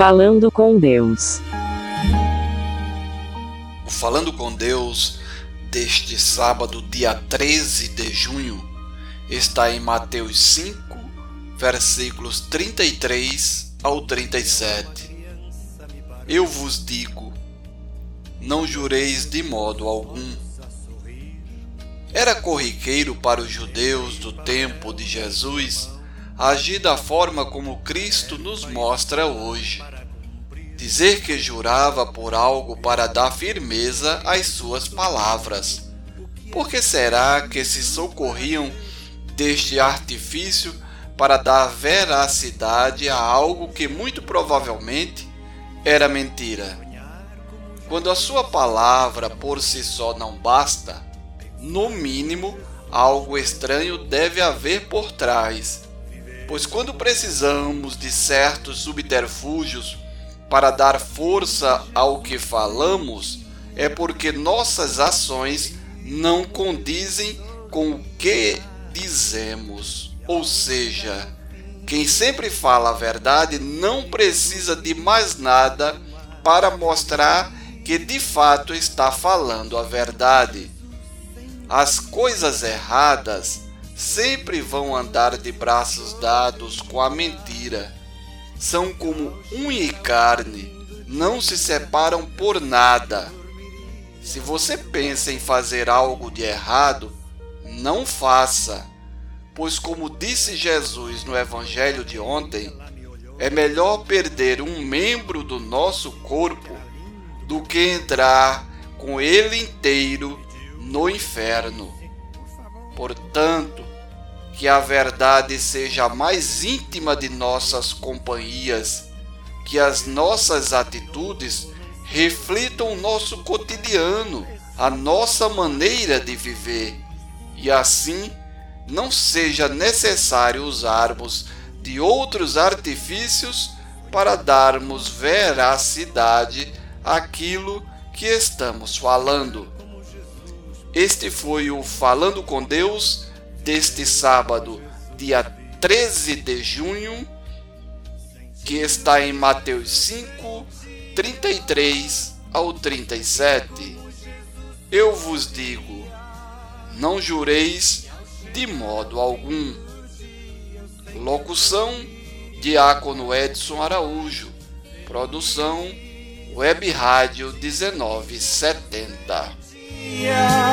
Falando com Deus. O Falando com Deus deste sábado, dia 13 de junho, está em Mateus 5, versículos 33 ao 37. Eu vos digo: não jureis de modo algum. Era corriqueiro para os judeus do tempo de Jesus agir da forma como Cristo nos mostra hoje. Dizer que jurava por algo para dar firmeza às suas palavras. Por que será que se socorriam deste artifício para dar veracidade a algo que muito provavelmente era mentira? Quando a sua palavra por si só não basta, no mínimo algo estranho deve haver por trás Pois quando precisamos de certos subterfúgios para dar força ao que falamos, é porque nossas ações não condizem com o que dizemos. Ou seja, quem sempre fala a verdade não precisa de mais nada para mostrar que de fato está falando a verdade. As coisas erradas sempre vão andar de braços dados com a mentira. São como unha e carne, não se separam por nada. Se você pensa em fazer algo de errado, não faça, pois, como disse Jesus no Evangelho de ontem, é melhor perder um membro do nosso corpo do que entrar com ele inteiro no inferno. Portanto, que a verdade seja mais íntima de nossas companhias, que as nossas atitudes reflitam o nosso cotidiano, a nossa maneira de viver, e assim não seja necessário usarmos de outros artifícios para darmos veracidade àquilo que estamos falando. Este foi o Falando com Deus deste sábado, dia 13 de junho, que está em Mateus 5, 33 ao 37. Eu vos digo: não jureis de modo algum. Locução: Diácono Edson Araújo. Produção: Web Rádio 1970. Sorrir como gente